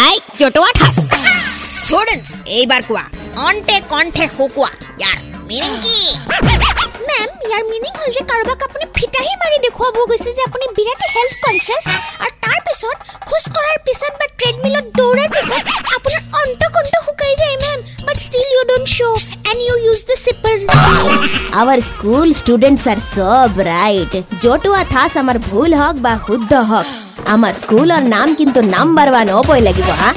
আই জটোৱা ঠাচ ষ্টুডেন্টস এইবাৰ কোৱা অন্তে কণ্ঠে শুকোৱা ইয়াৰ মিনিং কি মেম ইয়াৰ মিনিং হ'ল যে কাৰোবাক আপুনি ফিটাহি মাৰি দেখুৱাব গৈছে যে আপুনি বিৰাট হেল্থ কনচিয়াছ আৰু তাৰ পিছত খোজ কঢ়াৰ পিছত বা ট্ৰেডমিলত দৌৰাৰ পিছত আপোনাৰ অন্ত কণ্ঠ শুকাই যায় ma'am but still you don't show' and you use the cheaper our school students are so bright जोटुआ था हमार भूल हक बा हुद्द हक हमार स्कूल और नाम किंतु नंबर वन हो लगे हाँ